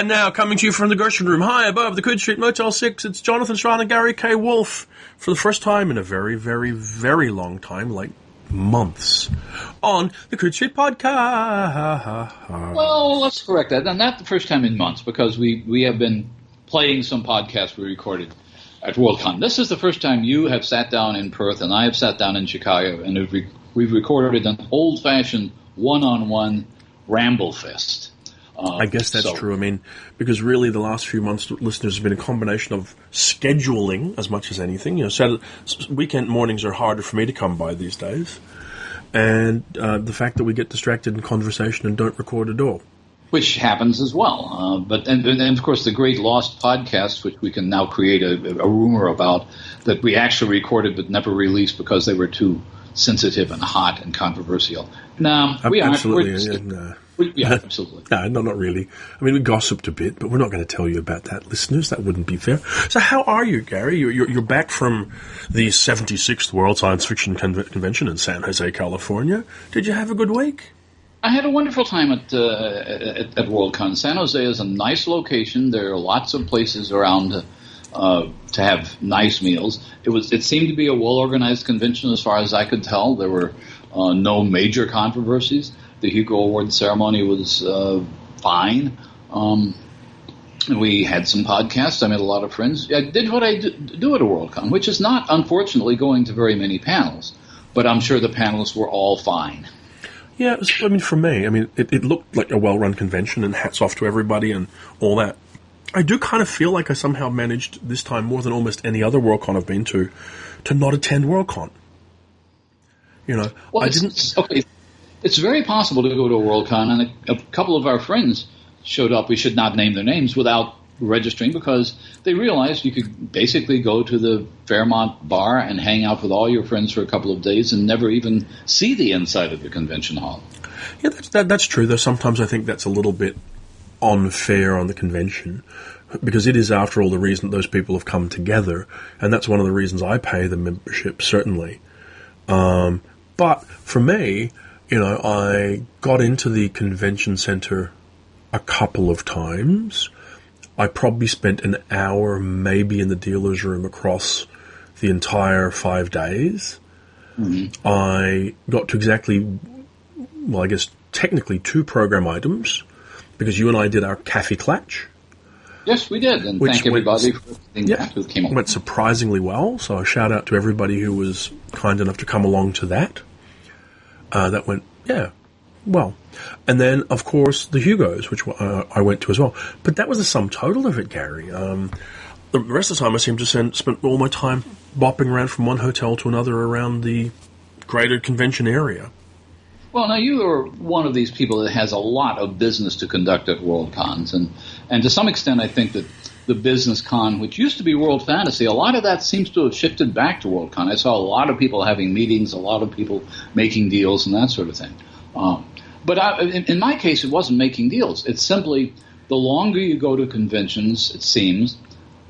And now, coming to you from the Gershon Room, high above the Coode Street Motel 6, it's Jonathan Strahan and Gary K. Wolfe for the first time in a very, very, very long time, like months, on the Coode Street Podcast. Well, let's correct that. Not the first time in months, because we, we have been playing some podcasts we recorded at Worldcon. This is the first time you have sat down in Perth and I have sat down in Chicago and we've, we've recorded an old-fashioned one-on-one ramble fest. Uh, I guess that's so. true. I mean, because really the last few months, listeners have been a combination of scheduling as much as anything. You know, Saturday, weekend mornings are harder for me to come by these days, and uh, the fact that we get distracted in conversation and don't record at all. Which happens as well, uh, but and, and, of course the great lost podcast, which we can now create a, a rumor about that we actually recorded but never released because they were too sensitive and hot and controversial. No, we aren't. Absolutely. Yeah, absolutely. no, no, not really. I mean, we gossiped a bit, but we're not going to tell you about that, listeners. That wouldn't be fair. So, how are you, Gary? You're, you're, you're back from the 76th World Science Fiction Con- Convention in San Jose, California. Did you have a good week? I had a wonderful time at, uh, at, at Worldcon. San Jose is a nice location. There are lots of places around uh, to have nice meals. It was. It seemed to be a well organized convention as far as I could tell. There were uh, no major controversies the Hugo Award ceremony was uh, fine. Um, we had some podcasts. I met a lot of friends. I did what I do at a Worldcon, which is not, unfortunately, going to very many panels. But I'm sure the panelists were all fine. Yeah, was, I mean, for me, I mean, it, it looked like a well-run convention, and hats off to everybody and all that. I do kind of feel like I somehow managed this time more than almost any other Worldcon I've been to, to not attend Worldcon. You know, well, I didn't. Okay, it's very possible to go to a Worldcon, and a, a couple of our friends showed up. We should not name their names without registering because they realized you could basically go to the Fairmont bar and hang out with all your friends for a couple of days and never even see the inside of the convention hall. Yeah, that's, that, that's true. Though sometimes I think that's a little bit unfair on the convention because it is, after all, the reason that those people have come together, and that's one of the reasons I pay the membership certainly. Um, but for me, you know, I got into the convention center a couple of times. I probably spent an hour maybe in the dealer's room across the entire five days. Mm-hmm. I got to exactly, well, I guess technically two program items because you and I did our Kaffee Klatch. Yes, we did, and thank everybody went, for yeah, who came. Went surprisingly well, so a shout out to everybody who was kind enough to come along to that. Uh, that went, yeah, well. And then, of course, the Hugos, which uh, I went to as well. But that was the sum total of it, Gary. Um, the rest of the time, I seemed to spend all my time bopping around from one hotel to another around the greater convention area. Well, now you are one of these people that has a lot of business to conduct at World Cons, and and to some extent, I think that the business con, which used to be World Fantasy, a lot of that seems to have shifted back to World Con. I saw a lot of people having meetings, a lot of people making deals, and that sort of thing. Um, but I, in, in my case, it wasn't making deals. It's simply the longer you go to conventions, it seems,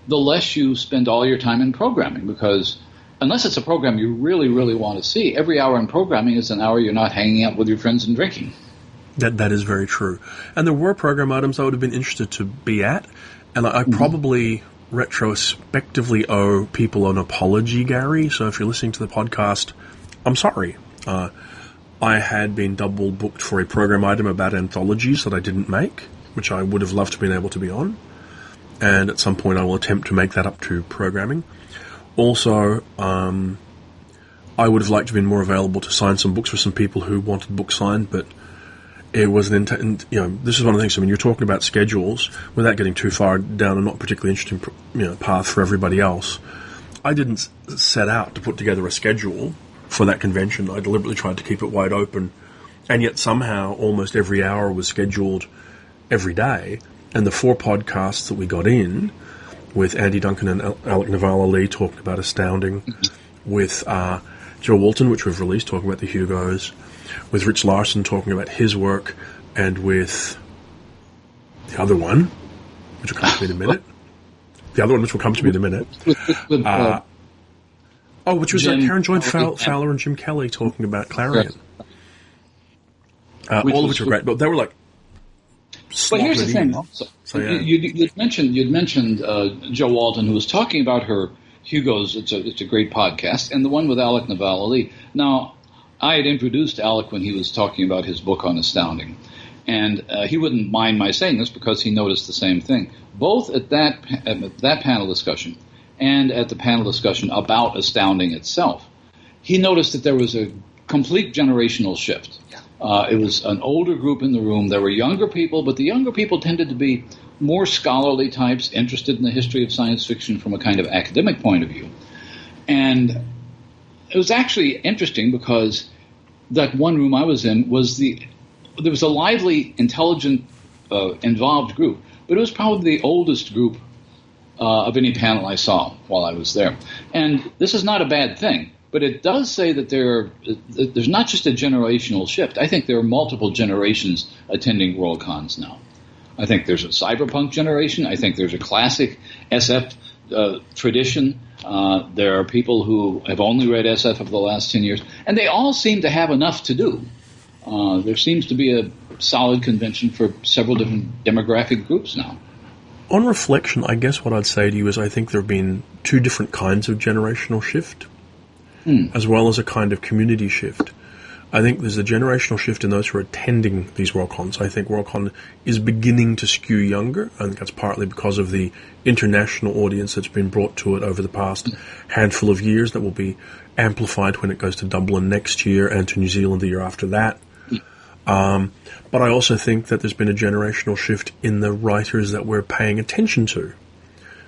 the less you spend all your time in programming because unless it's a program you really, really want to see, every hour in programming is an hour you're not hanging out with your friends and drinking. That that is very true. And there were program items I would have been interested to be at, and I, I mm-hmm. probably retrospectively owe people an apology, Gary. So if you're listening to the podcast, I'm sorry. Uh, I had been double booked for a program item about anthologies that I didn't make, which I would have loved to have been able to be on. And at some point, I will attempt to make that up to programming. Also, um, I would have liked to have been more available to sign some books for some people who wanted books signed, but it was an intent. You know, this is one of the things. I mean, you're talking about schedules without getting too far down a not particularly interesting, you know, path for everybody else. I didn't set out to put together a schedule for that convention. I deliberately tried to keep it wide open, and yet somehow almost every hour was scheduled every day. And the four podcasts that we got in with Andy Duncan and Alec Nevala-Lee talking about astounding, with uh, Jo Walton, which we've released, talking about the Hugos with Rich Larson talking about his work, and with the other one, which will come to me in a minute. The other one, which will come to me in a minute. Uh, uh, oh, which was uh, Karen Joy Fowler and Jim Kelly talking about Clarion. Uh, all of which were great, but they were like But here's the thing. in. Also, So, yeah. you, you'd mentioned you'd mentioned uh, Jo Walton, who was talking about her Hugo's. It's a it's a great podcast, and the one with Alec Nevala-Lee. Now, I had introduced Alec when he was talking about his book on astounding, and uh, he wouldn't mind my saying this because he noticed the same thing. Both at that at that panel discussion and at the panel discussion about astounding itself, he noticed that there was a complete generational shift. Uh, it was an older group in the room. There were younger people, but the younger people tended to be more scholarly types, interested in the history of science fiction from a kind of academic point of view. And it was actually interesting because that one room I was in was the there was a lively, intelligent, uh, involved group, but it was probably the oldest group uh, of any panel I saw while I was there. And this is not a bad thing, but it does say that there that there's not just a generational shift. I think there are multiple generations attending Worldcons now. I think there's a cyberpunk generation. I think there's a classic SF uh, tradition. Uh, there are people who have only read SF over the last 10 years, and they all seem to have enough to do. Uh, there seems to be a solid convention for several different demographic groups now. On reflection, I guess what I'd say to you is I think there have been two different kinds of generational shift, as well as a kind of community shift. I think there's a generational shift in those who are attending these Worldcons. I think Worldcon is beginning to skew younger. I think that's partly because of the international audience that's been brought to it over the past handful of years that will be amplified when it goes to Dublin next year and to New Zealand the year after that. Um, but I also think that there's been a generational shift in the writers that we're paying attention to,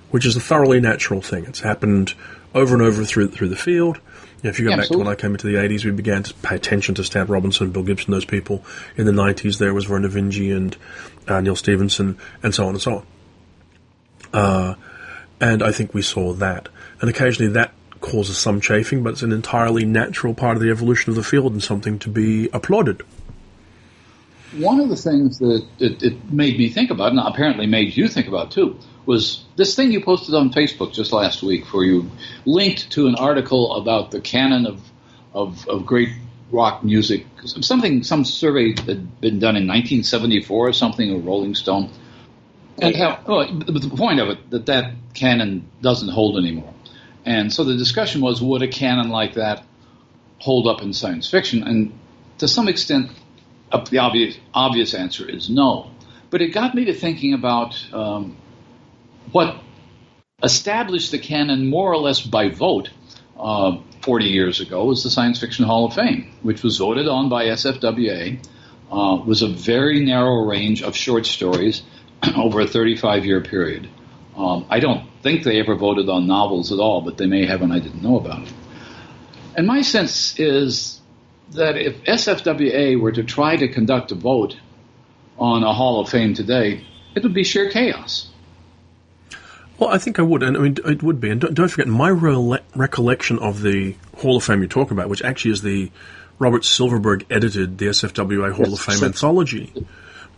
which is a thoroughly natural thing. It's happened over and over through through the field. Know, if you go Yeah, back to when. I came into the 80s, we began to pay attention to Stan Robinson, Bill Gibson, those people. In the 90s, there was Vernor Vinge and uh, Neal Stephenson, and so on and so on. Uh, and I think we saw that. And occasionally that causes some chafing, but it's an entirely natural part of the evolution of the field and something to be applauded. One of the things that it, it made me think about, and apparently made you think about too, was this thing you posted on Facebook just last week, where you linked to an article about the canon of of, of great rock music, something some survey had been done in 1974 or something, or Rolling Stone, and how but the point of it that that canon doesn't hold anymore. And so the discussion was, would a canon like that hold up in science fiction? And to some extent, uh, the obvious obvious answer is no. But it got me to thinking about um, what established the canon more or less by vote uh, 40 years ago was the Science Fiction Hall of Fame, which was voted on by SFWA. Uh, was a very narrow range of short stories over a 35 year period. Um, I don't think they ever voted on novels at all, but they may have, and I didn't know about it. And my sense is that if SFWA were to try to conduct a vote on a Hall of Fame today, it would be sheer chaos. Well, I think I would, and I mean, it would be. And don't, don't forget, my rele- recollection of the Hall of Fame you talk about, which actually is the Robert Silverberg edited the SFWA Hall Yes, of Fame sure. anthology.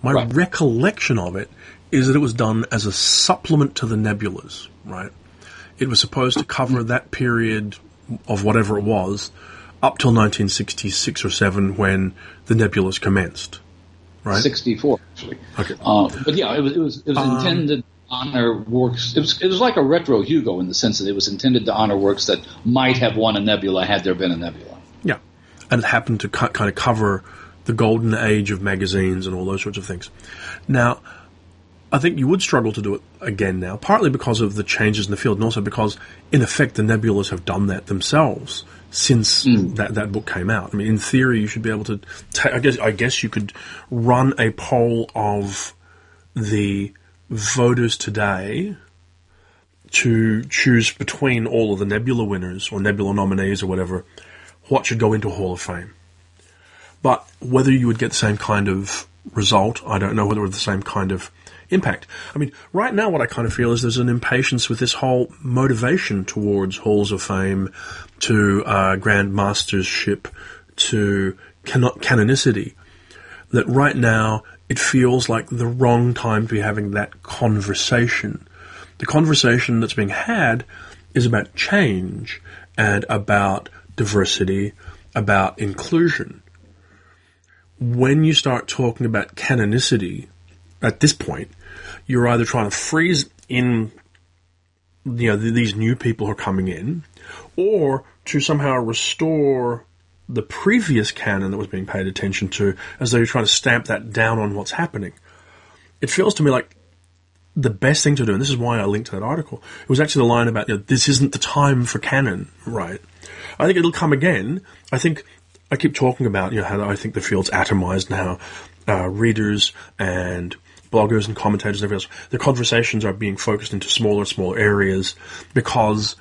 My Right. recollection of it is that it was done as a supplement to the Nebulas, right? It was supposed to cover that period of whatever it was up till 1966 or 7 when the Nebulas commenced, right? 64, actually. Okay. Uh, but yeah, it was, it was, it was intended to honor works. It was, it was like a retro Hugo in the sense that it was intended to honor works that might have won a nebula had there been a nebula. Yeah, and it happened to ki- kind of cover the golden age of magazines and all those sorts of things. Now, I think you would struggle to do it again now, partly because of the changes in the field, and also because, in effect, the nebulas have done that themselves since hmm. that, that book came out. I mean, in theory, you should be able to. Ta- I guess I guess you could run a poll of the voters today to choose between all of the Nebula winners or Nebula nominees or whatever, what should go into Hall of Fame. But whether you would get the same kind of result, I don't know whether it would the same kind of impact. I mean, right now what I kind of feel is there's an impatience with this whole motivation towards Halls of Fame, to uh, Grand Mastership, to cano- canonicity, that right now it feels like the wrong time to be having that conversation. The conversation that's being had is about change and about diversity, about inclusion. When you start talking about canonicity at this point, you're either trying to freeze in, you know, these new people who are coming in, or to somehow restore the previous canon that was being paid attention to, as though you're trying to stamp that down on what's happening. It feels to me like the best thing to do, and this is why I linked to that article, it was actually the line about, you know, this isn't the time for canon, right? I think it'll come again. I think I keep talking about, you know, how I think the field's atomized now. Uh, readers and bloggers and commentators and everything else, their conversations are being focused into smaller and smaller areas because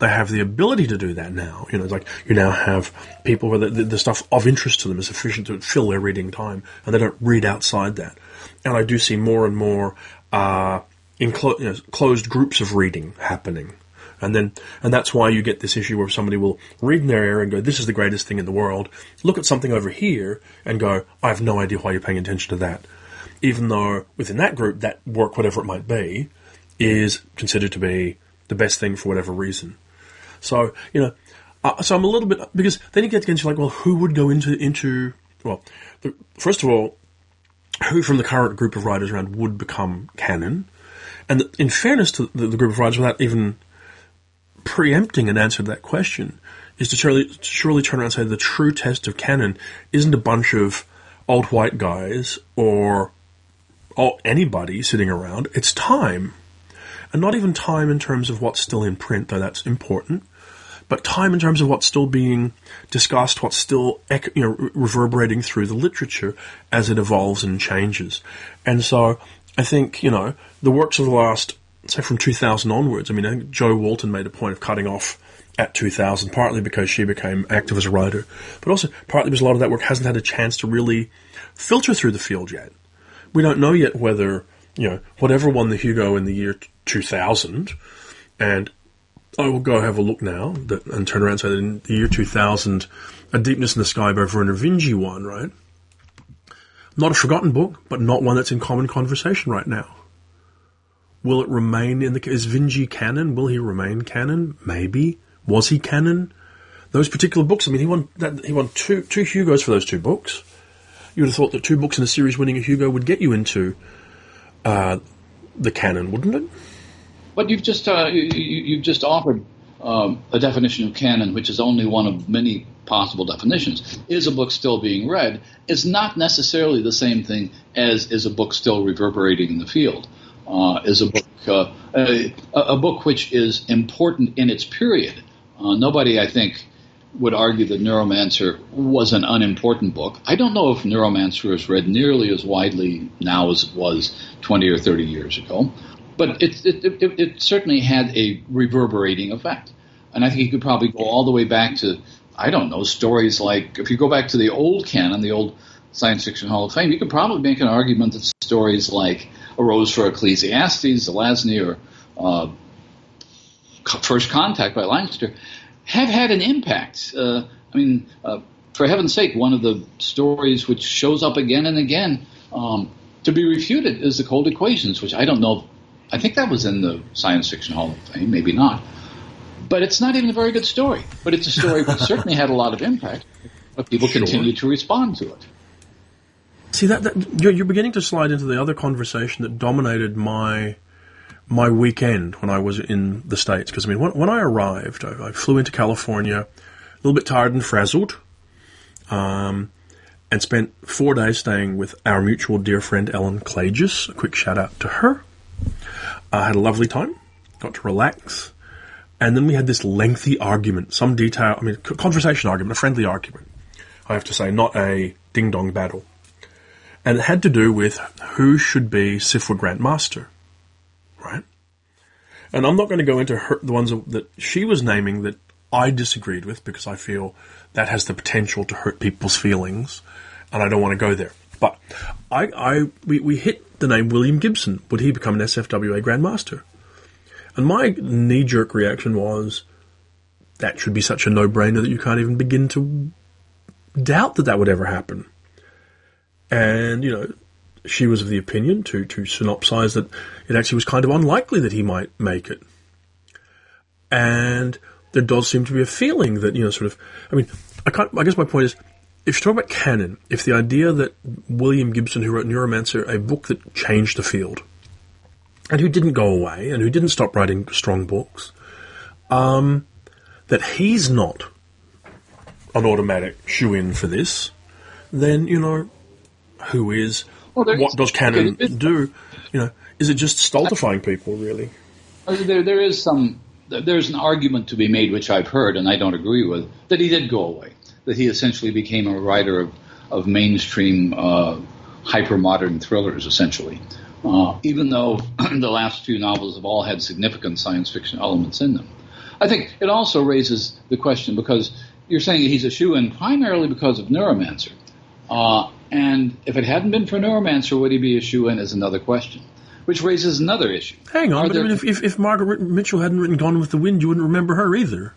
they have the ability to do that now. You know, like you now have people where the, the, the, stuff of interest to them is sufficient to fill their reading time, and they don't read outside that. And I do see more and more uh, enclo- you know, closed groups of reading happening. And then, and that's why you get this issue where somebody will read in their area and go, "This is the greatest thing in the world." Look at something over here and go, "I have no idea why you're paying attention to that." Even though within that group, that work, whatever it might be, is considered to be the best thing for whatever reason. So you know, uh, so I'm a little bit because then you get you like, well, who would go into into well, the, first of all, who from the current group of writers around would become canon, and in fairness to the, the group of writers, without even preempting an answer to that question is to surely, surely turn around and say the true test of canon isn't a bunch of old white guys or anybody sitting around. It's time. And not even time in terms of what's still in print, though that's important, but time in terms of what's still being discussed, what's still you know, reverberating through the literature as it evolves and changes. And so I think, you know, the works of the last say from 2000 onwards. I mean, I think Jo Walton made a point of cutting off at 2000, partly because she became active as a writer, but also partly because a lot of that work hasn't had a chance to really filter through the field yet. We don't know yet whether, you know, whatever won the Hugo in the year 2000, and oh, I will go have a look now that, and turn around and say that in the year 2000, A Deepness in the Sky by Vernor Vinge won, right? Not a forgotten book, but not one that's in common conversation right now. Will it remain in the? Is Vinge canon? Will he remain canon? Maybe. Was he canon? Those particular books. I mean, he won that, he won two two Hugos for those two books. You would have thought that two books in a series winning a Hugo would get you into uh, the canon, wouldn't it? But you've just uh, you, have just offered um, a definition of canon, which is only one of many possible definitions. Is a book still being read? Is not necessarily the same thing as is a book still reverberating in the field uh, is a book uh, a, a, book which is important in its period. Uh, nobody, I think, would argue that Neuromancer was an unimportant book. I don't know if Neuromancer is read nearly as widely now as it was 20 or 30 years ago, but it, it, it, it certainly had a reverberating effect. And I think you could probably go all the way back to, I don't know, stories like, if you go back to the old canon, the old Science Fiction Hall of Fame, you could probably make an argument that stories like A Rose for Ecclesiastes, Zelazny, or uh, First Contact by Leinster have had an impact. Uh, I mean, uh, for heaven's sake, one of the stories which shows up again and again um, to be refuted is the cold equations, which I don't know. I think that was in the Science Fiction Hall of Fame, maybe not. But it's not even a very good story. But it's a story that certainly had a lot of impact. But people sure. continue to respond to it. See that, that you're, you're, beginning to slide into the other conversation that dominated my my weekend when I was in the states. Because I mean, when, when I arrived, I, I, flew into California, a little bit tired and frazzled, um, and spent four days staying with our mutual dear friend Ellen Klages. A quick shout out to her. I had a lovely time, got to relax, and then we had this lengthy argument. Some detail, I mean, conversation argument, a friendly argument. I have to say, not a ding dong battle and it had to do with who should be SFWA Grand Master, right? And I'm not going to go into her, the ones that she was naming that I disagreed with because I feel that has the potential to hurt people's feelings, and I don't want to go there. But I, I we, we hit the name William Gibson. Would he become an SFWA Grandmaster? And my knee jerk reaction was that should be such a no brainer that you can't even begin to doubt that that would ever happen. And, you know, she was of the opinion, to, to synopsize, that it actually was kind of unlikely that he might make it. And there does seem to be a feeling that, you know, sort of, I mean, I, can't, I guess my point is, if you talk about canon, if the idea that William Gibson, who wrote Neuromancer, a book that changed the field, and who didn't go away, and who didn't stop writing strong books, um, that he's not an automatic shoe in for this, then you know who is? Well, there does canon okay, do? You know, is it just stultifying people? Really? Uh, There, there is some. There's an argument to be made, which I've heard and I don't agree with, that he did go away. That he essentially became a writer of, of mainstream, uh, hyper modern thrillers, essentially. Uh, even though the last few novels have all had significant science fiction elements in them. I think it also raises the question because you're saying he's a shoe in primarily because of Neuromancer. Uh, and if it hadn't been for Neuromancer, would he be a shoe in is another question. Which raises another issue. Hang on, Are but I mean, if, if, if Margaret Mitchell hadn't written Gone with the Wind, you wouldn't remember her either.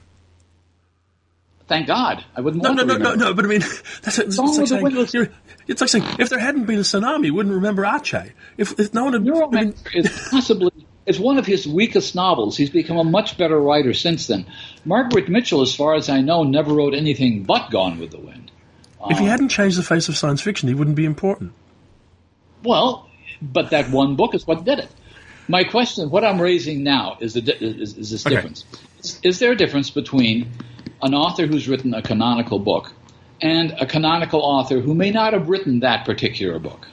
Thank God. I wouldn't No, no, no, no, no. But I mean, that's it's, Gone it's like saying it's like saying if there hadn't been a tsunami, you wouldn't remember Aceh. If if no one had, I mean, is possibly it's one of his weakest novels. He's become a much better writer since then. Margaret Mitchell, as far as I know, never wrote anything but Gone with the Wind. If he hadn't changed the face of science fiction, he wouldn't be important. Well, but that one book is what did it. My question, what I'm raising now, is the is, is this Okay. difference? Is, is there a difference between an author who's written a canonical book and a canonical author who may not have written that particular book?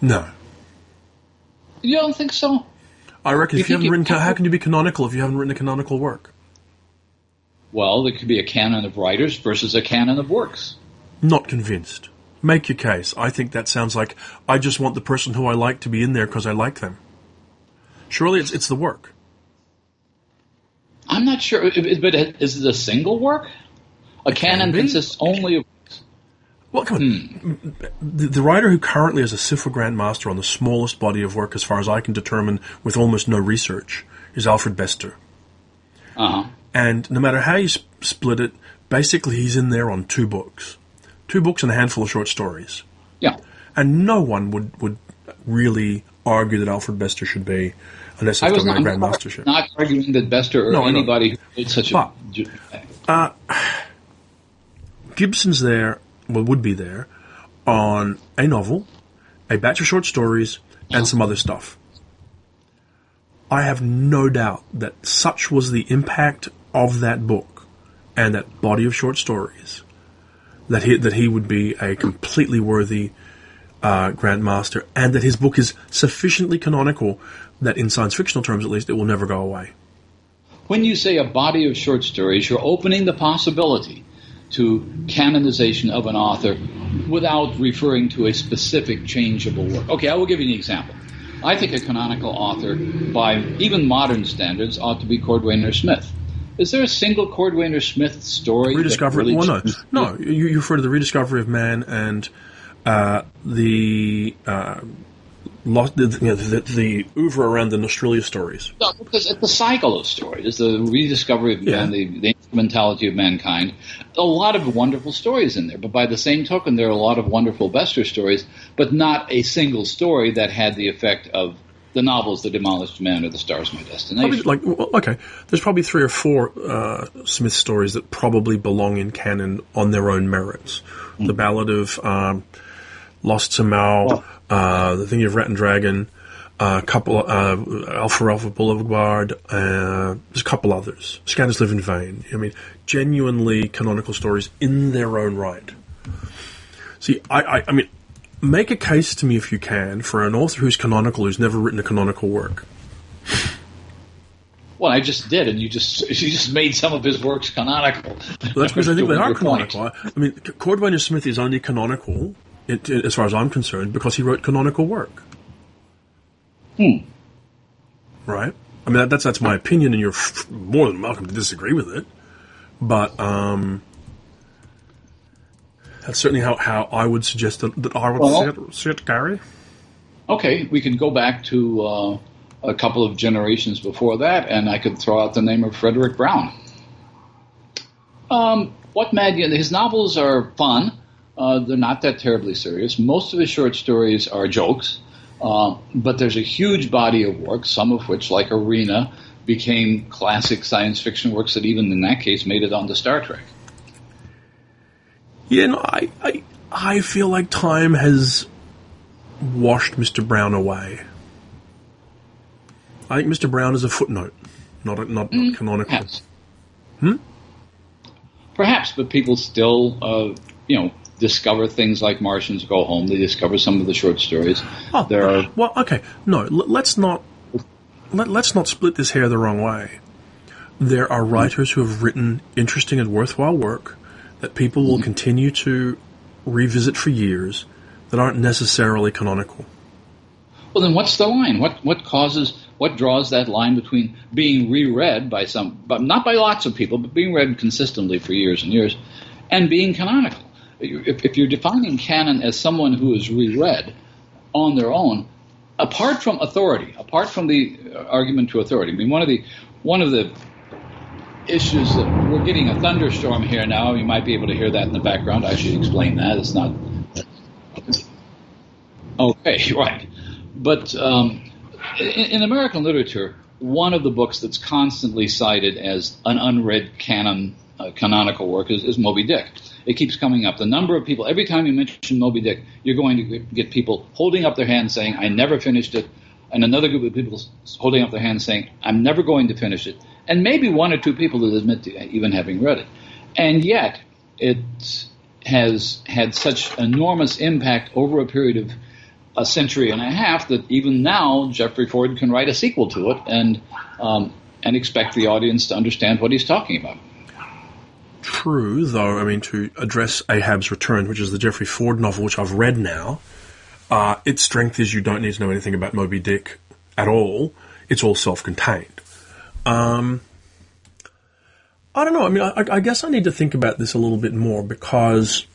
No, You don't think so? I reckon You if you haven't you- written, how can you be canonical if you haven't written a canonical work? Well, there could be a canon of writers versus a canon of works. Not convinced. Make your case. I think that sounds like I just want the person who I like to be in there because I like them. Surely it's it's the work. I'm not sure, but is it a single work? A canon be. consists only of. Well, come on. The, the writer who currently is a SFWA Grandmaster on the smallest body of work, as far as I can determine, with almost no research, is Alfred Bester. Uh huh. And no matter how you sp- split it, basically he's in there on two books. Two books and a handful of short stories. Yeah. And no one would, would really argue that Alfred Bester should be, unless it's was talking not, about I'm not arguing that Bester or No, anybody who did such But- a. ju- uh, Gibson's there, well, would be there, on a novel, a batch of short stories, and some other stuff. I have no doubt that such was the impact of that book and that body of short stories that he that he would be a completely worthy uh, grandmaster, and that his book is sufficiently canonical that, in science fictional terms at least, it will never go away. When you say a body of short stories, you're opening the possibility to canonization of an author without referring to a specific changeable work. Okay, I will give you an example. I think a canonical author, by even modern standards, ought to be Cordwainer Smith. Is there a single Cordwainer Smith story? Rediscovery. really well, no, no. You, you refer to the rediscovery of man and uh, the uh, lost the, you know, the the oeuvre around the Norstrilia stories. No, because it's the cycle of stories. It's the rediscovery of man, Yeah. the, the instrumentality of mankind. A lot of wonderful stories in there, but by the same token, there are a lot of wonderful Bester stories, but not a single story that had the effect of the novels The Demolished Man or The Stars My Destination. Probably, like, okay, there's probably three or four uh, Smith stories that probably belong in canon on their own merits. The Ballad of um, Lost C'mell, uh, The Thing of Rat and Dragon, a couple, uh, Alpha Ralpha Boulevard, uh, there's a couple others. Scanners Live in Vain. I mean, genuinely canonical stories in their own right. See, I, I, I mean, make a case to me if you can for an author who's canonical who's never written a canonical work. well, I just did, and you just you just made some of his works canonical. Well, that's because I think they are your point. canonical. I mean, Cordwainer Smith is only canonical, it, it- as far as I'm concerned, because he wrote canonical work. Hmm. Right? I mean, that, that's that's my opinion, and you're f- more than welcome to disagree with it. But um, that's certainly how, how I would suggest that, that I would Well- see, it, see it, Gary. Okay, we can go back to uh, a couple of generations before that, and I could throw out the name of Fredric Brown. Um, what Mad His novels are fun. Uh, they're not that terribly serious. Most of his short stories are jokes, uh, but there's a huge body of work, some of which, like Arena, became classic science fiction works that even in that case made it onto Star Trek. Yeah, no, I, I, I feel like time has washed Mr. Brown away. I think Mr. Brown is a footnote, not a, not, not canonical. Perhaps. Perhaps, but people still, uh, you know, discover things like Martians Go Home. They discover some of the short stories. Oh, there are well, okay, no, l- let's not let, let's not split this hair the wrong way. There are writers who have written interesting and worthwhile work that people will continue to revisit for years that aren't necessarily canonical. Well, then what's the line? What what causes what draws that line between being reread by some, but not by lots of people, but being read consistently for years and years, and being canonical? If, if you're defining canon as someone who is reread on their own, apart from authority, apart from the uh, argument to authority, I mean, one of the one of the issues that we're getting a thunderstorm here now. You might be able to hear that in the background. I should explain that. It's not. Okay, right. But um, in, in American literature, one of the books that's constantly cited as an unread canon, uh, canonical work is, is Moby Dick. It keeps coming up. The number of people, every time you mention Moby Dick, you're going to get people holding up their hands saying, I never finished it. And another group of people holding up their hands saying, I'm never going to finish it. And maybe one or two people that admit to even having read it. And yet, it has had such enormous impact over a period of a century and a half that even now Jeffrey Ford can write a sequel to it and um, and expect the audience to understand what he's talking about. True, though, I mean, to address Ahab's Return, which is the Jeffrey Ford novel, which I've read now, uh, its strength is you don't need to know anything about Moby Dick at all. It's all self contained. Um, I don't know. I mean, I, I guess I need to think about this a little bit more because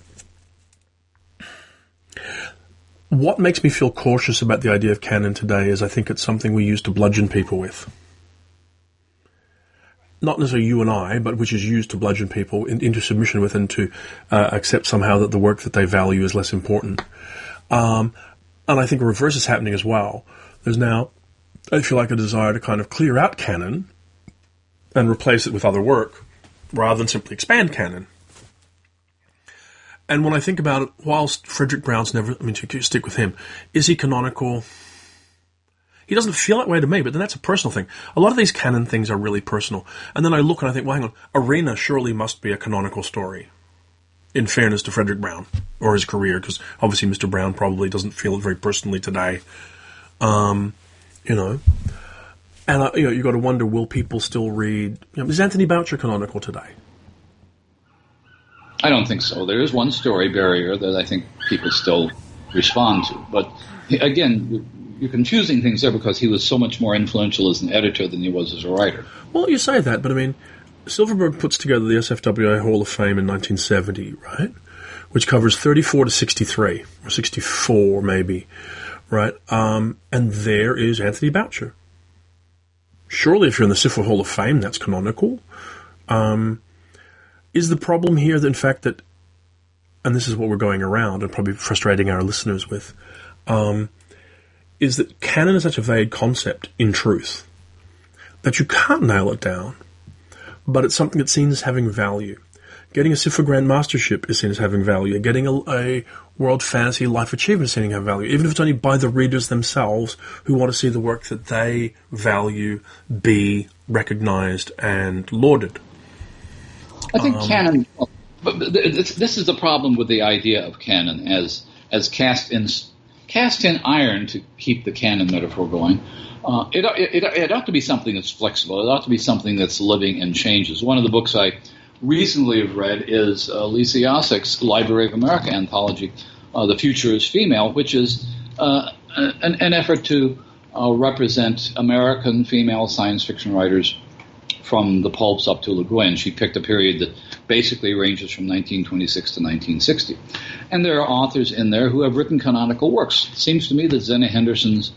what makes me feel cautious about the idea of canon today is I think it's something we use to bludgeon people with. Not necessarily you and I, but which is used to bludgeon people in, into submission with and to uh, accept somehow that the work that they value is less important. Um, and I think the reverse is happening as well. There's now, I feel like, a desire to kind of clear out canon and replace it with other work rather than simply expand canon. And when I think about it, whilst Fredric Brown's never, I mean, to stick with him, is he canonical? He doesn't feel that way to me, but then that's a personal thing. A lot of these canon things are really personal. And then I look and I think, well, hang on, Arena surely must be a canonical story. In fairness to Fredric Brown or his career, because obviously Mr. Brown probably doesn't feel it very personally today. Um, you know, and uh, you know, you got to wonder: Will people still read? You know, is Anthony Boucher canonical today? I don't think so. There is one story barrier that I think people still respond to, but again, you're confusing things there because he was so much more influential as an editor than he was as a writer. Well, you say that, but I mean, Silverberg puts together the SFWA Hall of Fame in 1970, right? Which covers 34 to 63, or 64 maybe, right? Um, and there is Anthony Boucher. Surely, if you're in the SFWA Hall of Fame, that's canonical. Um, is the problem here, that, in fact, that, and this is what we're going around and probably frustrating our listeners with, um, is that canon is such a vague concept in truth that you can't nail it down, but it's something that's seen as having value. Getting a SFWA Grand Mastership is seen as having value. Getting a, a World Fantasy Life Achievement is seen as having value, even if it's only by the readers themselves who want to see the work that they value be recognized and lauded. I think um, canon, but this is the problem with the idea of canon as as cast in cast in iron to keep the canon metaphor going. Uh, it, it, it, ought to be something that's flexible. It ought to be something that's living and changes. One of the books I recently have read is uh, Lisa Yaszek's Library of America anthology, uh, The Future is Female, which is uh, an, an, effort to uh, represent American female science fiction writers from the pulps up to Le Guin. She picked a period that basically ranges from 1926 to 1960. And there are authors in there who have written canonical works. It seems to me that Zenna Henderson's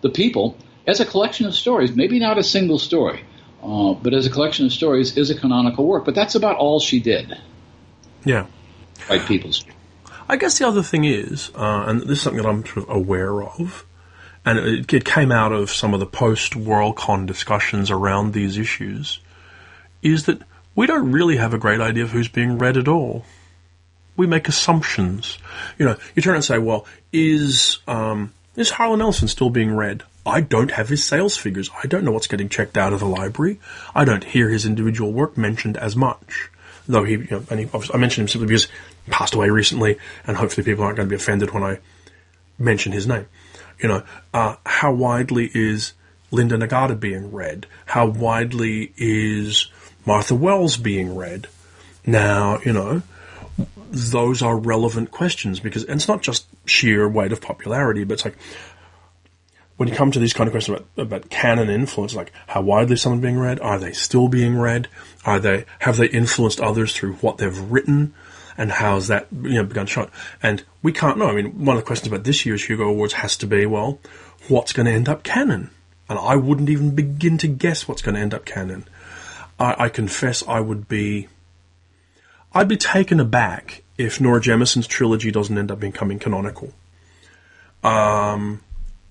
The People, as a collection of stories, maybe not a single story, uh, but as a collection of stories, is a canonical work. But that's about all she did. Yeah. Write people's. I guess the other thing is, uh, and this is something that I'm sort of aware of, and it, it came out of some of the post Worldcon discussions around these issues, is that we don't really have a great idea of who's being read at all. we make assumptions. You know, you turn and say, well, is um, is Harlan Ellison still being read? I don't have his sales figures. I don't know what's getting checked out of the library. I don't hear his individual work mentioned as much. Though he, you know, and he, I mentioned him simply because he passed away recently, and hopefully people aren't going to be offended when I mention his name. You know, uh, how widely is Linda Nagata being read? How widely is Martha Wells being read? Now, you know, those are relevant questions because, and it's not just sheer weight of popularity, but it's like, when you come to these kind of questions about, about canon influence, like how widely is someone being read? Are they still being read? Are they, have they influenced others through what they've written? And how's that, you know, begun shot? And we can't know. I mean, one of the questions about this year's Hugo Awards has to be, well, what's going to end up canon? And I wouldn't even begin to guess what's going to end up canon. I, I confess I would be, I'd be taken aback if Nora Jemisin's trilogy doesn't end up becoming canonical. Um,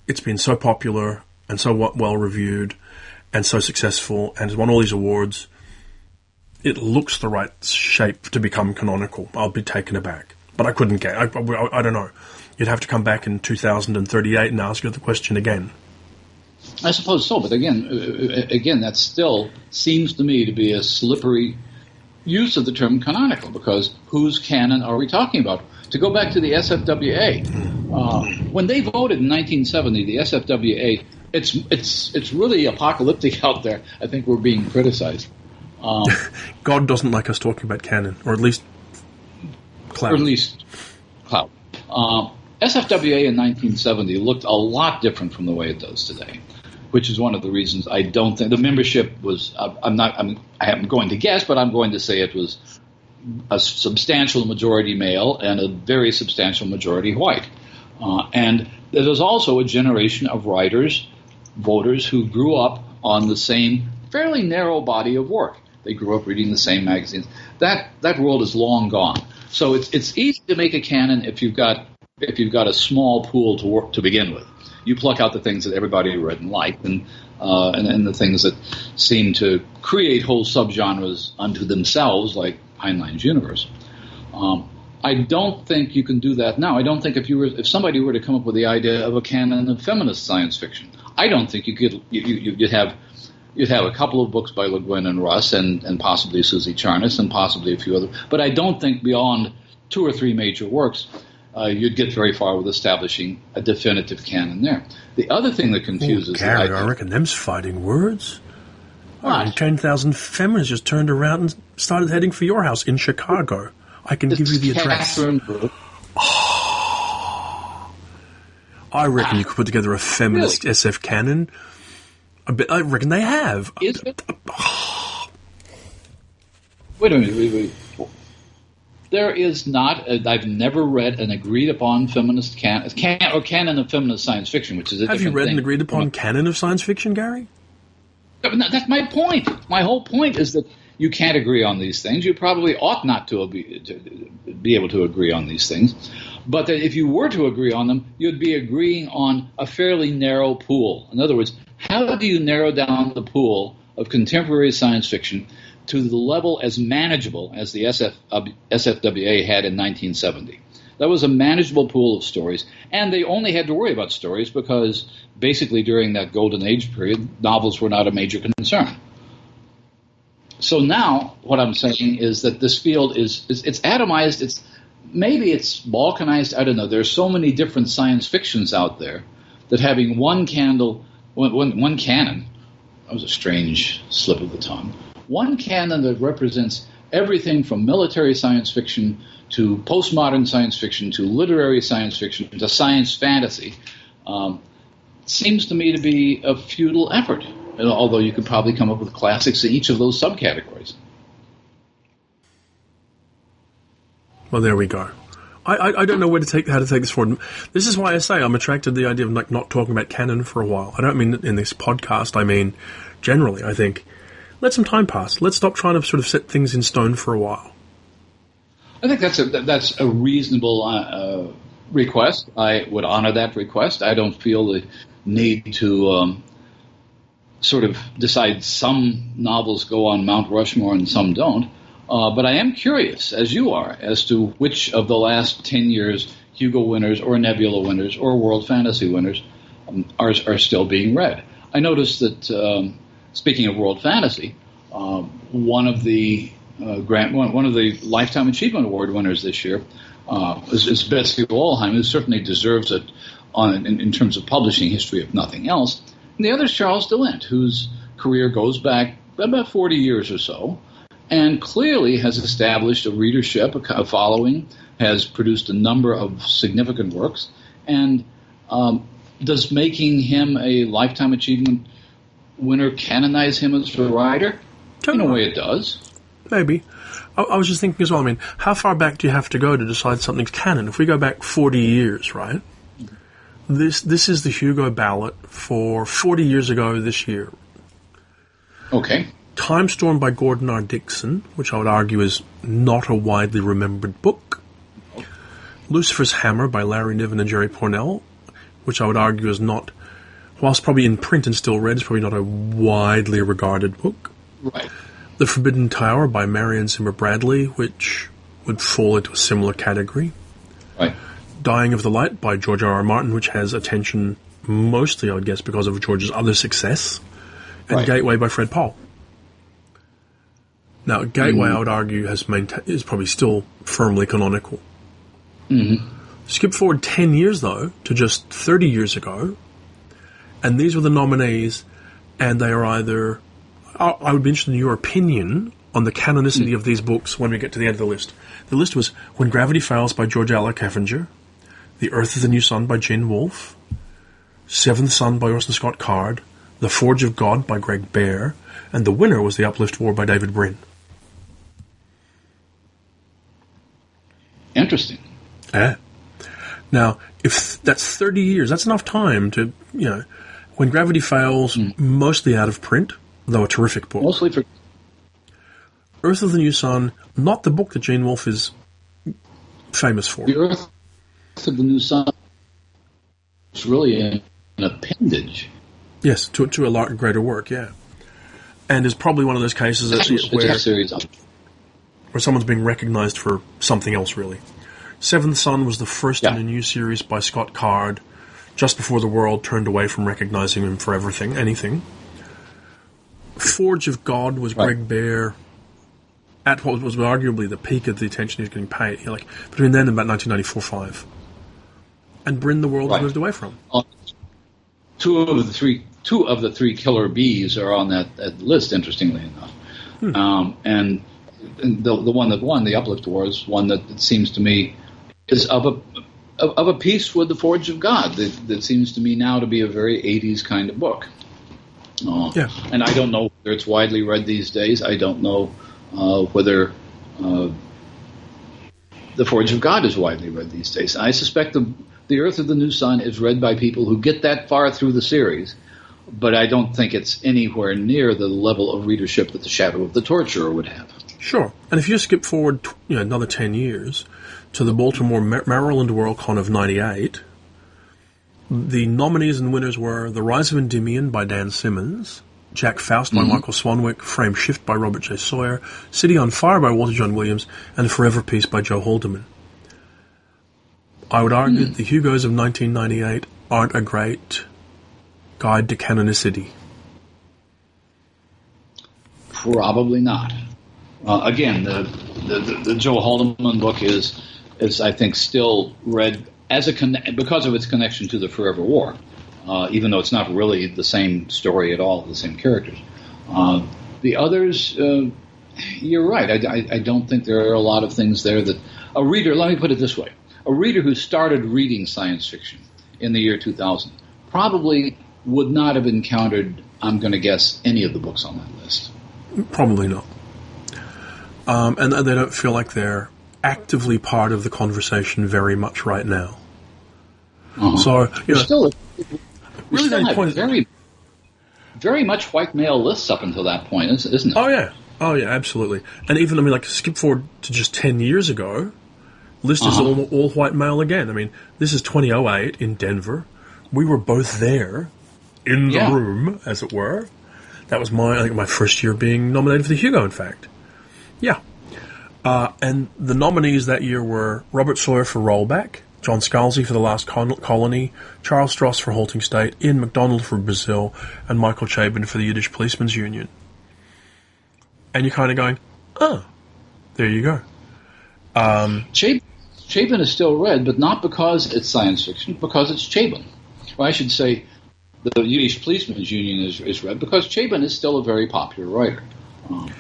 it's been so popular and so well reviewed and so successful and has won all these awards. It looks the right shape to become canonical. I'll be taken aback, but I couldn't get. I, I, I don't know. You'd have to come back in 2038 and ask the question again. I suppose so, but again, uh, uh, again, that still seems to me to be a slippery use of the term canonical because whose canon are we talking about? To go back to the SFWA, uh, when they voted in 1970, the SFWA, it's it's it's really apocalyptic out there. I think we're being criticized. Um, God doesn't like us talking about canon, or at least cloud. Or at least cloud. Uh, SFWA in 1970 looked a lot different from the way it does today which is one of the reasons I don't think the membership was. I'm not. I'm. I am going to guess, but I'm going to say it was a substantial majority male and a very substantial majority white. Uh, and there was also a generation of writers, voters who grew up on the same fairly narrow body of work. They grew up reading the same magazines. That that world is long gone. So it's it's easy to make a canon if you've got if you've got a small pool to work to begin with you pluck out the things that everybody read and liked, and uh, and, and the things that seem to create whole subgenres unto themselves, like Heinlein's universe. Um, I don't think you can do that now. I don't think if you were if somebody were to come up with the idea of a canon of feminist science fiction, I don't think you could you, you, you'd have you'd have a couple of books by Le Guin and Russ and, and possibly Suzy Charnas and possibly a few other. But I don't think beyond two or three major works uh, you'd get very far with establishing a definitive canon there. The other thing that confuses oh, Gary, I, reckon them's fighting words. Mean, 10,000 feminists just turned around and started heading for your house in Chicago. I can give you the address. Oh, I reckon you could put together a feminist really? SF canon. I, I reckon they have. Is it? Wait a minute. Wait, wait there is not. A, I've never read an agreed upon feminist canon, can, or canon of feminist science fiction, which is a Have you read thing. an agreed upon canon of science fiction, Gary? That's my point. My whole point is that you can't agree on these things. You probably ought not to be, to be able to agree on these things. But that if you were to agree on them, you'd be agreeing on a fairly narrow pool. In other words, how do you narrow down the pool of contemporary science fiction to the level as manageable as the SF, uh, SFWA had in 1970. That was a manageable pool of stories, and they only had to worry about stories because basically during that golden age period, novels were not a major concern. So now, what I'm saying is that this field is, is it's atomized. It's maybe it's balkanized. I don't know. There's so many different science fictions out there that having one candle, one, one, one canon, that was a strange slip of the tongue one canon that represents everything from military science fiction to postmodern science fiction to literary science fiction to science fantasy um, seems to me to be a futile effort. Although you could probably come up with classics in each of those subcategories. Well, there we go. I, I, I, don't know where to take how to take this forward. This is why I say I'm attracted to the idea of like not talking about canon for a while. I don't mean in this podcast. I mean generally. I think let some time pass. Let's stop trying to sort of set things in stone for a while. I think that's a that's a reasonable uh, uh, request. I would honor that request. I don't feel the need to um, sort of decide some novels go on Mount Rushmore and some don't. Uh, but I am curious, as you are, as to which of the last 10 years Hugo winners or Nebula winners or World Fantasy winners um, are, are still being read. I noticed that, um, speaking of World Fantasy, uh, one of the uh, grant one, one, of the Lifetime Achievement Award winners this year uh, is, is Betsy Wollheim, who certainly deserves it on, in, in, terms of publishing history, if nothing else. And the other is Charles de Lint, whose career goes back about 40 years or so, and clearly has established a readership, a following, has produced a number of significant works, and um, does making him a lifetime achievement winner canonize him as a writer? In a way, it does. Maybe. I, I, was just thinking as well. I mean, how far back do you have to go to decide something's canon? If we go back forty years, right? This this is the Hugo ballot for forty years ago this year. Okay. Time Storm by Gordon R. Dickson, which I would argue is not a widely remembered book. Lucifer's Hammer by Larry Niven and Jerry Pournelle, which I would argue is not, whilst probably in print and still read, is probably not a widely regarded book. Right. The Forbidden Tower by Marion Zimmer Bradley, which would fall into a similar category. Right. Dying of the Light by George R. R. Martin, which has attention mostly, I would guess, because of George's other success. And right. Gateway by Fred Pohl. Now, Gateway, mm-hmm. I would argue, has maintained is probably still firmly canonical. Mm-hmm. Skip forward 10 years, though, to just 30 years ago, and these were the nominees, and they are either. I would be interested in your opinion on the canonicity mm. of these books when we get to the end of the list. The list was When Gravity Fails by George Alec Effinger, The Urth is the New Sun by Gene Wolfe, Seventh Son by Orson Scott Card, The Forge of God by Greg Bear, and the winner was The Uplift War by David Brin. Interesting. Yeah. Now, if that's 30 years, that's enough time to, you know, when Gravity Fails, mm. mostly out of print, though a terrific book. Mostly for. Urth of the New Sun, not the book that Gene Wolfe is famous for. The Urth of the New Sun is really an, appendage. Yes, to, to a lot greater work, yeah. And is probably one of those cases that, where, where someone's being recognized for something else, really. Seventh Son was the first yeah. in a new series by Scott Card, just before the world turned away from recognizing him for everything, anything. Forge of God was right. Greg Bear at what was arguably the peak of the attention he was getting paid. You know, like between then and about 1994-5. And Brin the world right. moved away from. Uh, two of the three two of the three Killer B's are on that, that list, interestingly enough. Hmm. Um, and the the one that won the Uplift War is one that it seems to me is of a of, of, a piece with the Forge of God that, that seems to me now to be a very 80s kind of book. Uh, yeah. And I don't know whether it's widely read these days. I don't know uh, whether uh, the Forge of God is widely read these days. I suspect the the Urth of the New Sun is read by people who get that far through the series, but I don't think it's anywhere near the level of readership that the Shadow of the Torturer would have. Sure. And if you skip forward, you know, another ten years, to the Baltimore, Maryland Worldcon of 98. The nominees and winners were The Rise of Endymion by Dan Simmons, Jack Faust by mm-hmm. Michael Swanwick, Frame Shift by Robert J. Sawyer, City on Fire by Walter Jon Williams, and Forever Peace by Joe Haldeman. I would argue mm. that the Hugos of 1998 aren't a great guide to canonicity. Probably not. Uh, again, the, the, the, the Joe Haldeman book is is I think still read as a con- because of its connection to the Forever War, uh, even though it's not really the same story at all, the same characters. Uh, the others, uh, you're right. I, I, I, don't think there are a lot of things there that a reader. Let me put it this way: a reader who started reading science fiction in the year 2000 probably would not have encountered. I'm going to guess any of the books on that list. Probably not. Um, and they don't feel like they're actively part of the conversation very much right now. Uh-huh. So, you know, still, really still have very, very much white male lists up until that point, isn't it? Oh yeah, oh yeah, absolutely. And even I mean, like skip forward to just ten years ago, list uh-huh. is all, all white male again. I mean, this is 2008 in Denver. We were both there in the yeah. room, as it were. That was my I think my first year being nominated for the Hugo. In fact, yeah. Uh, and the nominees that year were Robert Sawyer for Rollback, John Scalzi for The Last Col- Colony, Charles Stross for Halting State, Ian McDonald for Brazil, and Michael Chabon for the Yiddish Policemen's Union. And you're kind of going, oh, there you go. Um, Chabon, is still read, but not because it's science fiction, because it's Chabon. Or I should say, the Yiddish Policemen's Union is, is read because Chabon is still a very popular writer. Um,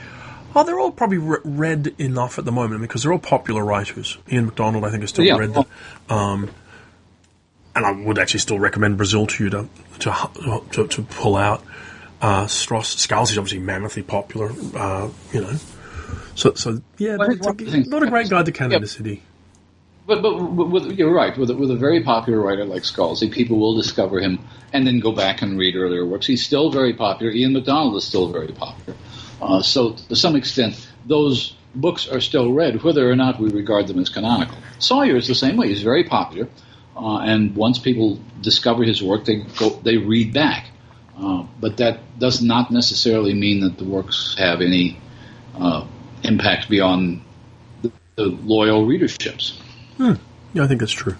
Oh, they're all probably re- read enough at the moment because they're all popular writers. Ian McDonald, I think, is still Yeah. read. Um, and I would actually still recommend Brazil to you to to to, to pull out. Uh, Stross, is obviously mammothly popular. Uh, you know, so so yeah, Well, I it's one of the a- things- not a great guide to Canada Yeah. City. But but with, you're right. With a, with a very popular writer like Scalzi, people will discover him and then go back and read earlier works. He's still very popular. Ian McDonald is still very popular. Uh, so to some extent, those books are still read, whether or not we regard them as canonical. Sawyer is the same way. He's very popular, uh, and once people discover his work, they go they read back. Uh, but that does not necessarily mean that the works have any uh, impact beyond the, the loyal readerships. Yeah, I think that's true.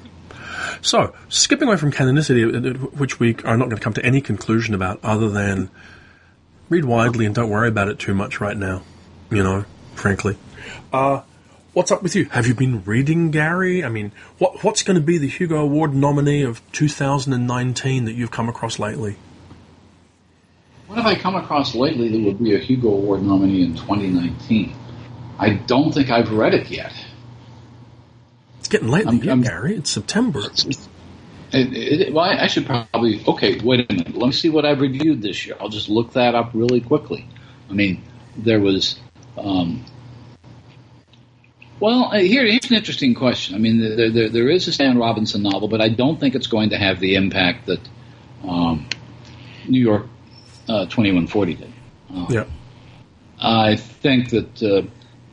So, skipping away from canonicity, uh, which we are not going to come to any conclusion about other than read widely and don't worry about it too much right now, you know, frankly. Uh, what's up with you? Have you been reading Gary? I mean, what what's going to be the Hugo Award nominee of 2019 that you've come across lately? What have I come across lately that would be a Hugo Award nominee in 2019? I don't think I've read it yet. It's getting late in the year, Gary. It's September. It, it, well, I should probably. Okay, wait a minute. Let me see what I've reviewed this year. I'll just look that up really quickly. I mean, there was. Um, well, uh, here, here's an interesting question. I mean, there, there, there is a Stan Robinson novel, but I don't think it's going to have the impact that um, New York uh, 2140 did. Uh, Yeah. I think that uh,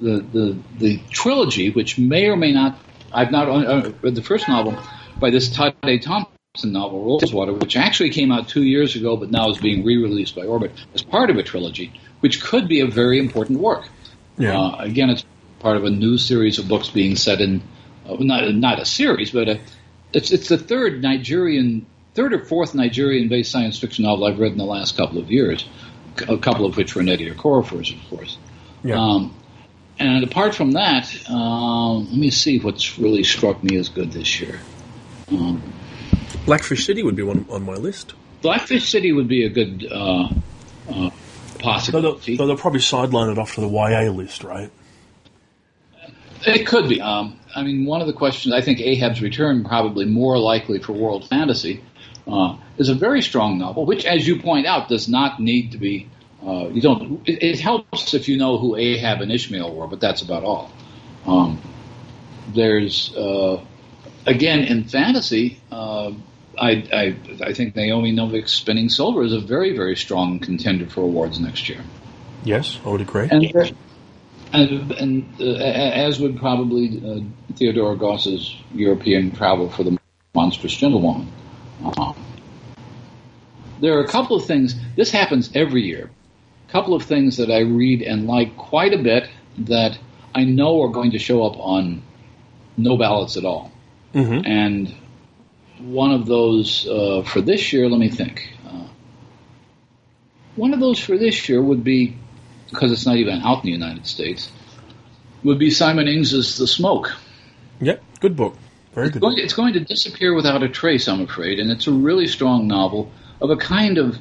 the, the the trilogy, which may or may not, I've not uh, read the first novel by this Todd A. Thompson novel, Rosewater, which actually came out two years ago, but now is being re-released by Orbit as part of a trilogy, which could be a very important work. Yeah. Uh, again, it's part of a new series of books being set in, uh, not not a series, but a, it's it's the third Nigerian, third or fourth Nigerian-based science fiction novel I've read in the last couple of years. A couple of which were Nnedi Okorafor's, of course. yeah. Um, and apart from that, um, let me see what's really struck me as good this year. Um, Blackfish City would be one on my list. Blackfish City would be a good uh, uh, Though they'll, possibility. they'll probably sideline it off to the YA list, right? It could be. Um, I mean, one of the questions I think Ahab's Return probably more likely for world fantasy uh, is a very strong novel, which, as you point out, does not need to be. Uh, you don't. It, it helps if you know who Ahab and Ishmael were, but that's about all. Um, there's uh, again in fantasy. Uh, I, I I think Naomi Novik's Spinning Silver is a very very strong contender for awards next year. Yes, I would agree. And, and, and uh, as would probably uh, Theodora Goss's European travel for the monstrous gentlewoman. Um, there are a couple of things. This happens every year. A couple of things that I read and like quite a bit that I know are going to show up on no ballots at all. Mhm. And one of those uh, for this year, let me think. Uh, one of those for this year would be because it's not even out in the United States, would be Simon Ings's The Smoke. Yep, good book. Very It's good. going, it's going to disappear without a trace, I'm afraid, and it's a really strong novel of a kind of,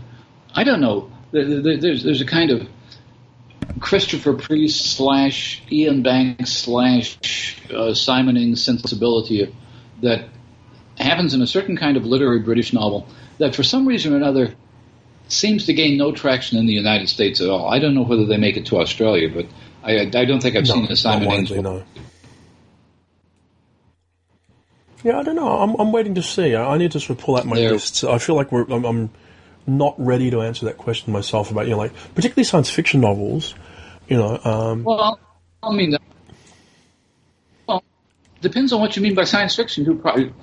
I don't know, there, there, there's, there's a kind of Christopher Priest slash Iain Banks slash uh, Simon Ings sensibility that happens in a certain kind of literary British novel that for some reason or another seems to gain no traction in the United States at all. I don't know whether they make it to Australia, but I, I don't think I've No, seen a not Simon Ings widely, no. Yeah, I don't know. I'm, I'm waiting to see. I, I need to sort of pull out my There- lists. I feel like we're, I'm, I'm not ready to answer that question myself about, you know, like, particularly science fiction novels. You know, um, Well, I mean, depends on what you mean by science fiction.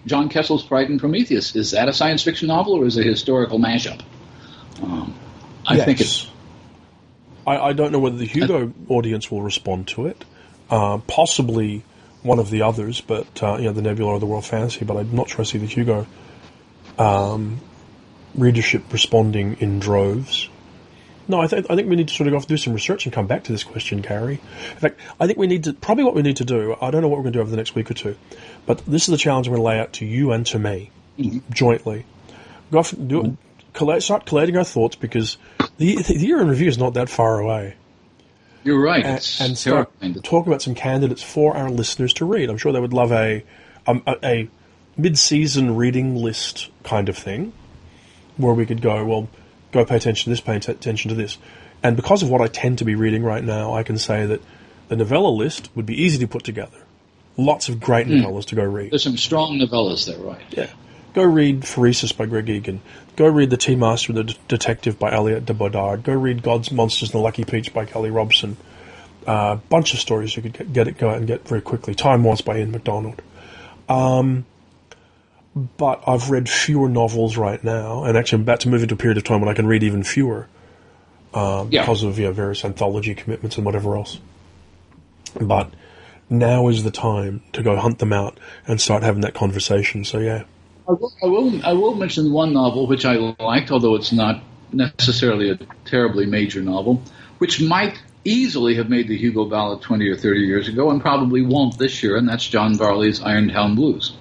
John Kessel's Pride and Prometheus is that a science fiction novel or is it a historical mashup? Um, I think it's I, I don't know whether the Hugo audience will respond to it. uh, possibly one of the others, but uh, you know the Nebula or the World Fantasy. But I'm not sure I see the Hugo um, readership responding in droves. No, I, th- I think we need to sort of go off do some research and come back to this question, Gary. In fact, I think we need to probably what we need to do. I don't know what we're going to do over the next week or two, but this is the challenge I'm going to lay out to you and to me mm-hmm. jointly. Go off, do it, collate, start collating our thoughts because the, the year in review is not that far away. You're right. And, and start talk about some candidates for our listeners to read. I'm sure they would love a um, a, a mid-season reading list kind of thing, where we could go, well, go pay attention to this, pay attention to this. And because of what I tend to be reading right now, I can say that the novella list would be easy to put together. Lots of great mm. novellas to go read. There's some strong novellas there, right? Yeah. Go read Phoresis by Greg Egan. Go read The Tea Master and the D- Detective by Aliette de Bodard. Go read Gods, Monsters, and the Lucky Peach by Kelly Robson. A uh, bunch of stories you could get, get, it, go out and get very quickly. Time Was by Ian McDonald. Um, but I've read fewer novels right now, and actually I'm about to move into a period of time when I can read even fewer um, yeah. because of you know, various anthology commitments and whatever else. But now is the time to go hunt them out and start having that conversation. So yeah. I will, I will, I will mention one novel which I liked, although it's not necessarily a terribly major novel, which might easily have made the Hugo ballot 20 or 30 years ago and probably won't this year, and that's John Varley's Irontown Blues.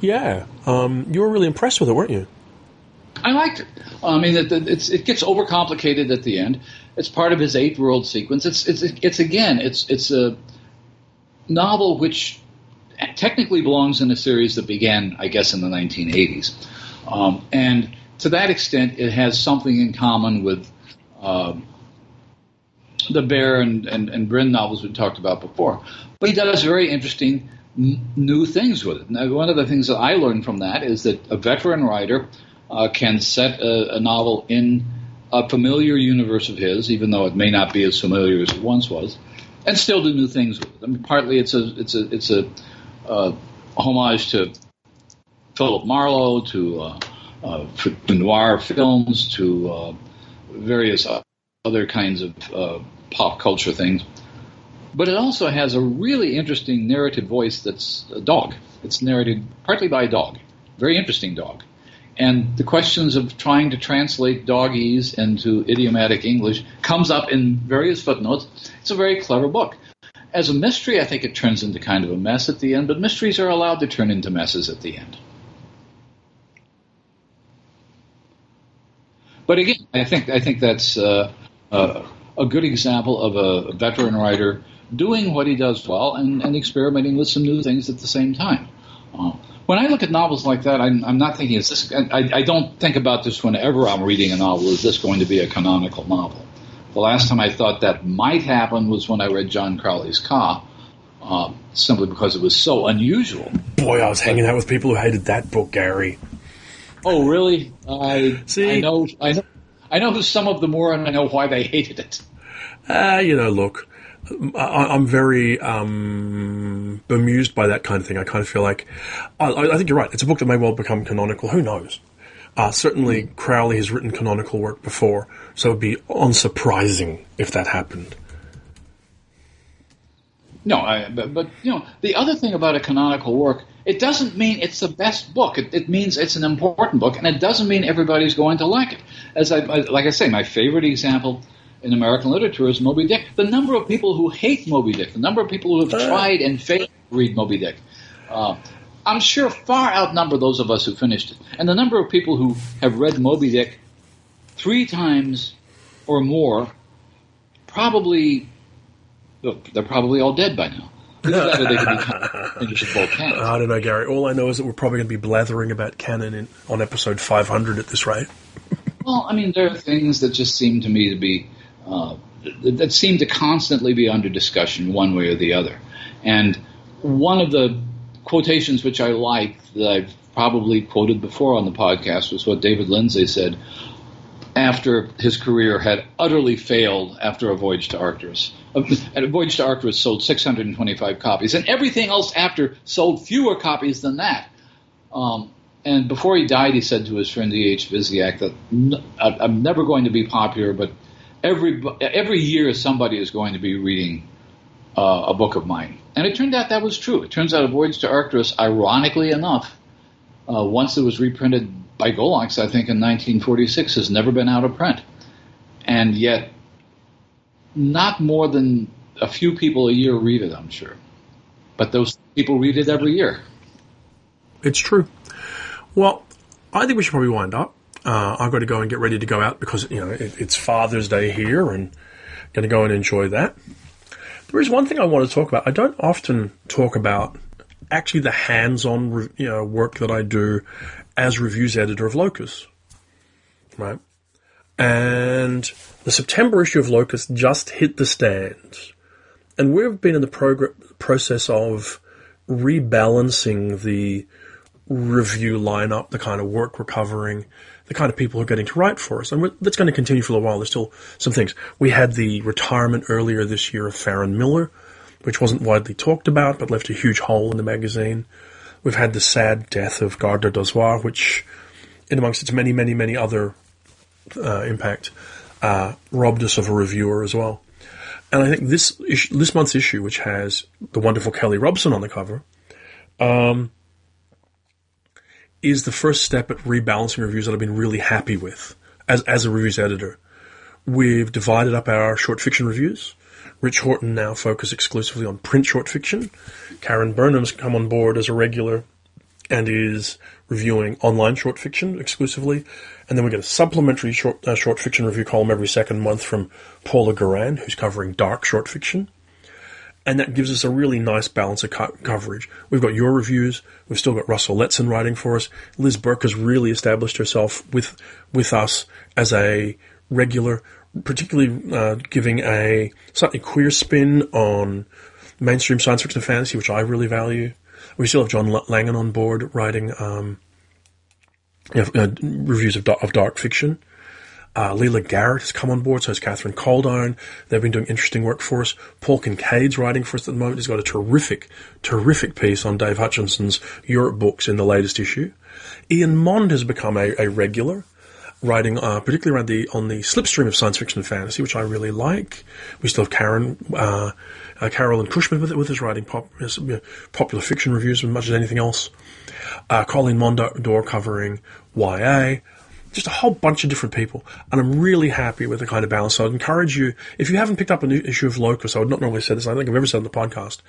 Yeah, um, you were really impressed with it, weren't you? I liked it. I mean, it, it gets overcomplicated at the end. It's part of his eight world sequence. It's it's it's again it's it's a novel which technically belongs in a series that began, I guess, in the 1980s, um, and to that extent, it has something in common with uh, the Bear and, and, and Brin novels we talked about before. But he does very interesting new things with it. Now, one of the things that I learned from that is that a veteran writer uh, can set a, a, novel in a familiar universe of his, even though it may not be as familiar as it once was, and still do new things with it. I mean, partly it's a it's a it's a uh, homage to Philip Marlowe, to uh, uh noir films, to uh, various other kinds of uh, pop culture things. But it also has a really interesting narrative voice that's a dog. It's narrated partly by a dog, very interesting dog. And the questions of trying to translate doggies into idiomatic English comes up in various footnotes. It's a very clever book. As a mystery, I think it turns into kind of a mess at the end, but mysteries are allowed to turn into messes at the end. But again, I think I think that's uh, uh, a good example of a veteran writer doing what he does well and, and experimenting with some new things at the same time. Uh, when I look at novels like that, I'm, I'm not thinking, is this, I, I, don't think about this whenever I'm reading a novel, is this going to be a canonical novel? The last time I thought that might happen was when I read John Crowley's Ka, uh, simply because it was so unusual. Boy, I was hanging out with people who hated that book, Gary. Oh, really? I, See? I know, I know, I know who some of them were, and I know why they hated it. Ah, uh, you know, look, I, am very um, bemused by that kind of thing. I kind of feel like I, I, think you're right. It's a book that may well become canonical. Who knows? Uh, certainly, mm. Crowley has written canonical work before, so it'd be unsurprising if that happened. No, I, but, but, you know the other thing about a canonical work, it doesn't mean it's the best book. It, it means it's an important book, and it doesn't mean everybody's going to like it. As I, like I say, my favorite example in American literature is Moby Dick. The number of people who hate Moby Dick, the number of people who have uh. tried and failed to read Moby Dick, uh, I'm sure far outnumber those of us who finished it. And the number of people who have read Moby Dick three times or more, probably, look, they're probably all dead by now. I don't know, Gary. All I know is that we're probably going to be blathering about canon in, on episode 500 at this rate. well, I mean, there are things that just seem to me to be uh, that seem to constantly be under discussion one way or the other. And one of the quotations which I like that I've probably quoted before on the podcast was what David Lindsay said after his career had utterly failed after A Voyage to Arcturus. And A Voyage to Arcturus sold 625 copies, and everything else after sold fewer copies than that. Um, and before he died, he said to his friend E.H. Visiak that I'm never going to be popular, but every every year somebody is going to be reading uh, a book of mine. And it turned out that was true. It turns out Voyage to Arcturus, ironically enough, uh, once it was reprinted by Gollancz, I think in 1946, has never been out of print. And yet, not more than a few people a year read it, I'm sure. But those people read it every year. It's true. Well, I think we should probably wind up. Uh, I've got to go and get ready to go out because you know it, it's Father's Day here, and going to go and enjoy that. There is one thing I want to talk about. I don't often talk about actually the hands-on you know work that I do as reviews editor of Locus, right? And the September issue of Locus just hit the stands, and we've been in the prog- process of rebalancing the review lineup, the kind of work we're covering, the kind of people who are getting to write for us. And that's going to continue for a while. There's still some things. We had the retirement earlier this year of Faren Miller, which wasn't widely talked about, but left a huge hole in the magazine. We've had the sad death of Gardner Dozois, which, in amongst its many, many, many other uh, impact, uh, robbed us of a reviewer as well. And I think this this month's issue, which has the wonderful Kelly Robson on the cover, um, is the first step at rebalancing reviews that I've been really happy with as, as a reviews editor. We've divided up our short fiction reviews. Rich Horton now focuses exclusively on print short fiction. Karen Burnham's come on board as a regular and is reviewing online short fiction exclusively. And then we get a supplementary short, uh, short fiction review column every second month from Paula Guran, who's covering dark short fiction and that gives us a really nice balance of co- coverage. We've got your reviews. We've still got Russell Letson writing for us. Liz Bourke has really established herself with with us as a regular, particularly uh, giving a slightly queer spin on mainstream science fiction and fantasy, which I really value. We still have John Langan on board writing um, you know, uh, reviews of, of dark fiction. Uh, Lila Garrott has come on board, so has Katharine Coldiron. They've been doing interesting work for us. Paul Kincaid's writing for us at the moment. He's got a terrific, terrific piece on Dave Hutchinson's Europe books in the latest issue. Ian Mond has become a, a regular, writing uh, particularly around the on the slipstream of science fiction and fantasy, which I really like. We still have Karen, uh, uh, Carolyn Cushman with, with us writing pop, popular fiction reviews as much as anything else. Uh, Colleen Mondor covering YA just a whole bunch of different people, and I'm really happy with the kind of balance. So I'd encourage you, if you haven't picked up a new issue of Locus, I would not normally say this, I don't think I've ever said on the podcast,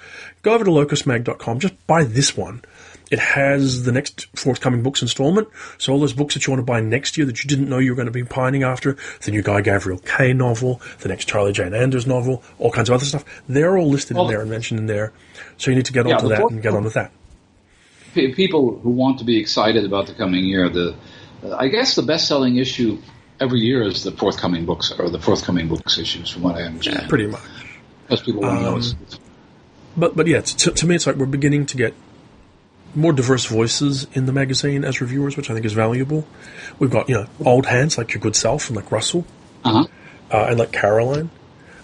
go over to locusmag.com, just buy this one. It has the next forthcoming books installment, so all those books that you want to buy next year that you didn't know you were going to be pining after, the new Guy Gavriel Kay novel, the next Charlie Jane Anders novel, all kinds of other stuff, they're all listed in there and mentioned in there, so you need to get yeah, onto that and get on with that. People who want to be excited about the coming year, the I guess the best-selling issue every year is the forthcoming books or the forthcoming books issues, from what I understand. Yeah, pretty much. Most people want um, to know. But but yeah, to, to me, it's like we're beginning to get more diverse voices in the magazine as reviewers, which I think is valuable. We've got you know old hands like your good self and like Russell, uh-huh. uh, and like Caroline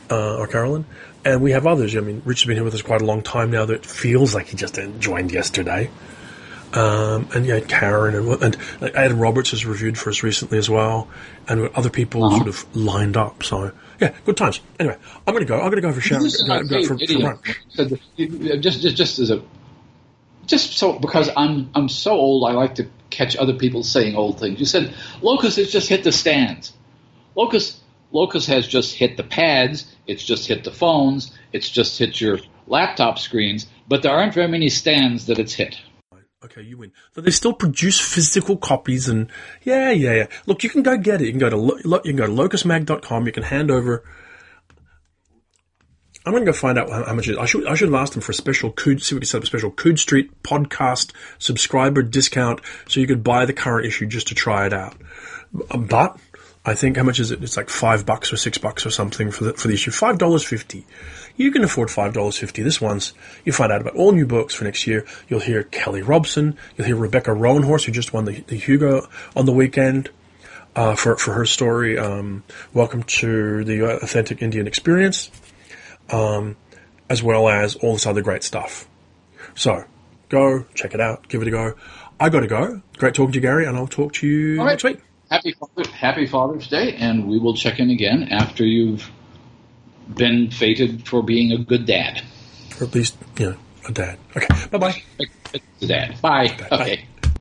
uh, or Carolyn, and we have others. I mean, Richard's been here with us quite a long time now. That feels like he just joined yesterday. Um, and yeah, Karen and, and like Roberts has reviewed for us recently as well, and other people uh-huh. sort of lined up. So yeah, good times. Anyway, I'm going to go. I'm going to go for shower. Go, go for, for lunch. Just, just, just as a, just so because I'm I'm so old, I like to catch other people saying old things. You said Locus has just hit the stands. Locus Locus has just hit the pads. It's just hit the phones. It's just hit your laptop screens. But there aren't very many stands that it's hit. Okay, you win. So they still produce physical copies, and yeah, yeah, yeah. Look, you can go get it. You can go to lo- you can go to locusmag.com. You can hand over. I'm going to go find out how, much it is. I should I should have asked them for a special Coode, see if we could set up a special Coode Street podcast subscriber discount so you could buy the current issue just to try it out. Uh, but I think how much is it? It's like five bucks or six bucks or something for the for the issue. Five dollars fifty. You can afford $5.50 this once. You'll find out about all new books for next year. You'll hear Kelly Robson. You'll hear Rebecca Roanhorse, who just won the, the Hugo on the weekend. Uh, for for her story. Um, welcome to the authentic Indian experience, um, as well as all this other great stuff. So go check it out, give it a go. I got to go. Great talking to you, Gary, and I'll talk to you next week. Happy Happy Father's Day, and we will check in again after you've been fated for being a good dad. or at least you know a dad. Okay, bye bye. Dad. Bye. Okay.